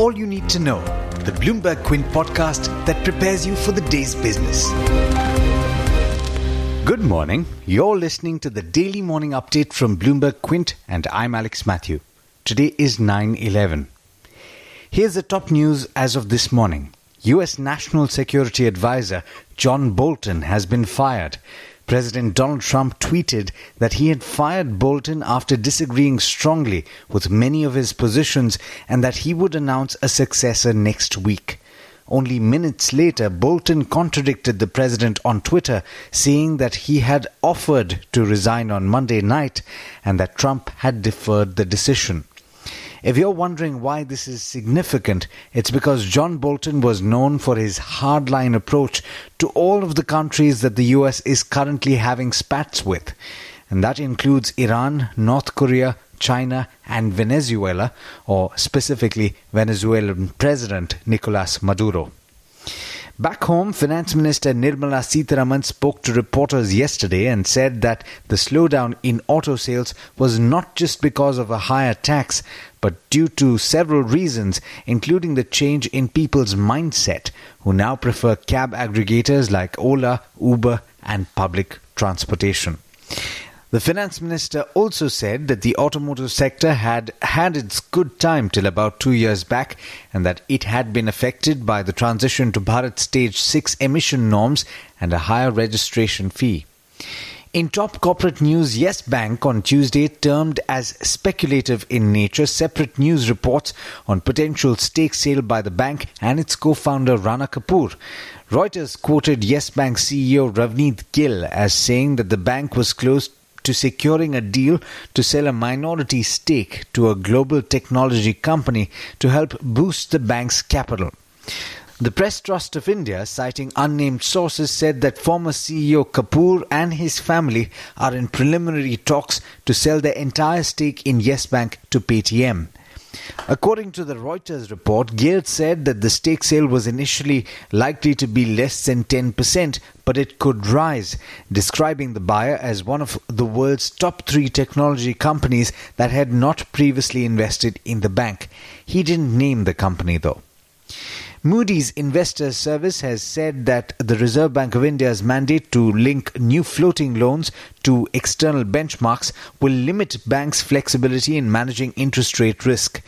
all you need to know. The Bloomberg Quint podcast that prepares you for the day's business. Good morning. You're listening to the daily morning update from Bloomberg Quint, and I'm Alex Matthew. Today is 9 11. Here's the top news as of this morning. U.S. National Security Advisor John Bolton has been fired. President Donald Trump tweeted that he had fired Bolton after disagreeing strongly with many of his positions and that he would announce a successor next week. Only minutes later, Bolton contradicted the president on Twitter, saying that he had offered to resign on Monday night and that Trump had deferred the decision. If you're wondering why this is significant, it's because John Bolton was known for his hardline approach to all of the countries that the US is currently having spats with. And that includes Iran, North Korea, China, and Venezuela, or specifically Venezuelan President Nicolas Maduro. Back home, Finance Minister Nirmala Sitharaman spoke to reporters yesterday and said that the slowdown in auto sales was not just because of a higher tax, but due to several reasons, including the change in people's mindset, who now prefer cab aggregators like Ola, Uber, and public transportation. The finance minister also said that the automotive sector had had its good time till about two years back and that it had been affected by the transition to Bharat Stage 6 emission norms and a higher registration fee. In top corporate news, Yes Bank on Tuesday termed as speculative in nature separate news reports on potential stake sale by the bank and its co-founder Rana Kapoor. Reuters quoted Yes Bank CEO Ravneet Gill as saying that the bank was close to securing a deal to sell a minority stake to a global technology company to help boost the bank's capital. The Press Trust of India, citing unnamed sources, said that former CEO Kapoor and his family are in preliminary talks to sell their entire stake in Yes Bank to Paytm. According to the Reuters report, Geert said that the stake sale was initially likely to be less than 10%, but it could rise, describing the buyer as one of the world's top three technology companies that had not previously invested in the bank. He didn't name the company though. Moody's Investors Service has said that the Reserve Bank of India's mandate to link new floating loans to external benchmarks will limit banks' flexibility in managing interest rate risk.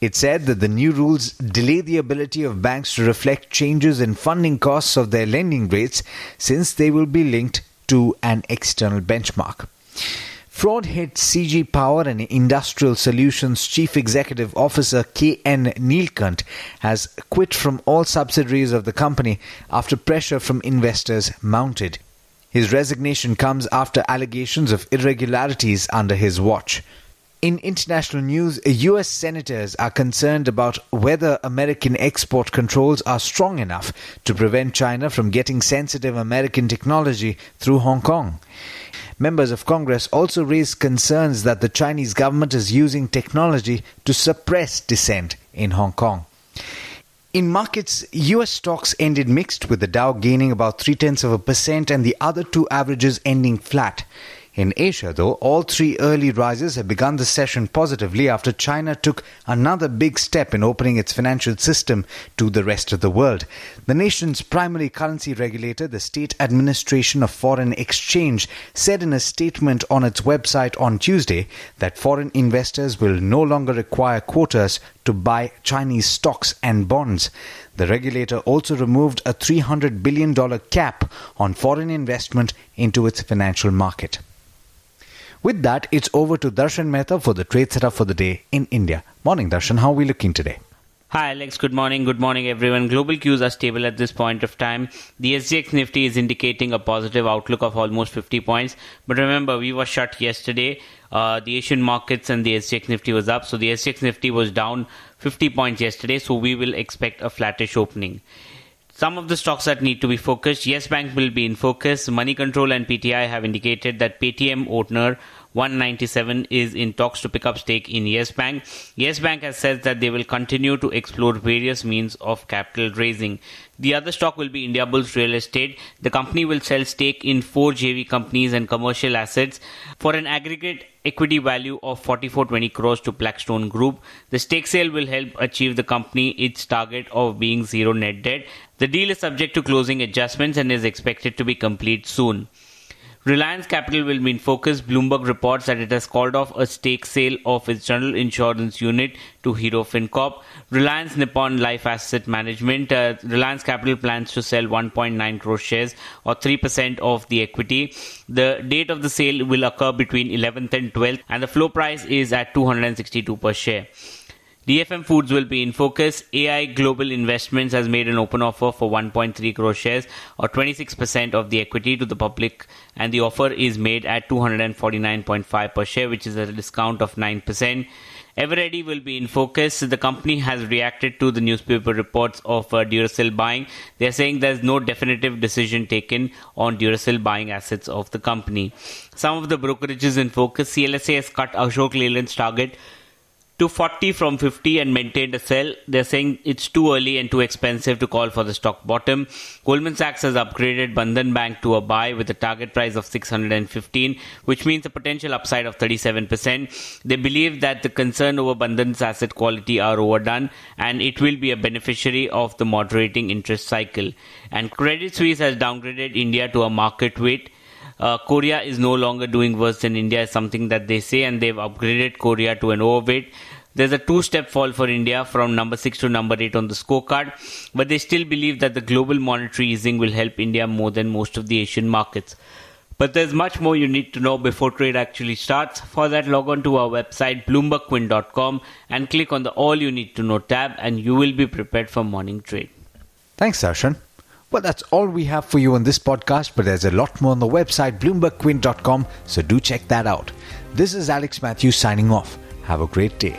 It said that the new rules delay the ability of banks to reflect changes in funding costs of their lending rates since they will be linked to an external benchmark. Fraud hit CG Power and Industrial Solutions Chief Executive Officer K.N. Neelkant has quit from all subsidiaries of the company after pressure from investors mounted. His resignation comes after allegations of irregularities under his watch. In international news, US senators are concerned about whether American export controls are strong enough to prevent China from getting sensitive American technology through Hong Kong. Members of Congress also raised concerns that the Chinese government is using technology to suppress dissent in Hong Kong. In markets, US stocks ended mixed with the Dow gaining about three tenths of a percent and the other two averages ending flat. In Asia, though, all three early rises have begun the session positively after China took another big step in opening its financial system to the rest of the world. The nation's primary currency regulator, the State Administration of Foreign Exchange, said in a statement on its website on Tuesday that foreign investors will no longer require quotas to buy Chinese stocks and bonds. The regulator also removed a $300 billion cap on foreign investment into its financial market. With that, it's over to Darshan Mehta for the trade setup for the day in India. Morning, Darshan. How are we looking today? Hi Alex, good morning. Good morning everyone. Global cues are stable at this point of time. The SGX Nifty is indicating a positive outlook of almost 50 points. But remember, we were shut yesterday. Uh, the Asian markets and the SGX Nifty was up. So the SGX Nifty was down 50 points yesterday. So we will expect a flattish opening. Some of the stocks that need to be focused. Yes Bank will be in focus. Moneycontrol and PTI have indicated that Paytm owner One97 is in talks to pick up stake in Yes Bank. Yes Bank has said that they will continue to explore various means of capital raising. The other stock will be Indiabulls Real Estate. The company will sell stake in four JV companies and commercial assets for an aggregate equity value of 4420 crores to Blackstone Group. The stake sale will help achieve the company its target of being zero net debt. The deal is subject to closing adjustments and is expected to be complete soon. Reliance Capital will be in focus. Bloomberg reports that it has called off a stake sale of its general insurance unit to Hero FinCorp. Reliance Nippon Life Asset Management, uh, Reliance Capital plans to sell 1.9 crore shares or 3% of the equity. The date of the sale will occur between 11th and 12th and the floor price is at 262 per share. DFM Foods will be in focus. AI Global Investments has made an open offer for 1.3 crore shares or 26% of the equity to the public and the offer is made at 249.5 per share which is a discount of 9%. Eveready will be in focus. The company has reacted to the newspaper reports of uh, Duracell buying. They are saying there's no definitive decision taken on Duracell buying assets of the company. Some of the brokerages in focus. CLSA has cut Ashok Leyland's target to 40 from 50 and maintained a sell. They're saying it's too early and too expensive to call for the stock bottom. Goldman Sachs has upgraded Bandhan Bank to a buy with a target price of 615, which means a potential upside of 37%. They believe that the concern over Bandhan's asset quality are overdone and it will be a beneficiary of the moderating interest cycle. And Credit Suisse has downgraded India to a market weight uh, Korea is no longer doing worse than India, is something that they say, and they've upgraded Korea to an overweight. There's a two step fall for India from number 6 to number 8 on the scorecard, but they still believe that the global monetary easing will help India more than most of the Asian markets. But there's much more you need to know before trade actually starts. For that, log on to our website, bloombergquint.com, and click on the All You Need to Know tab, and you will be prepared for morning trade. Thanks, Darshan. Well, that's all we have for you on this podcast, but there's a lot more on the website, bloombergquint.com, so do check that out. This is Alex Matthews signing off. Have a great day.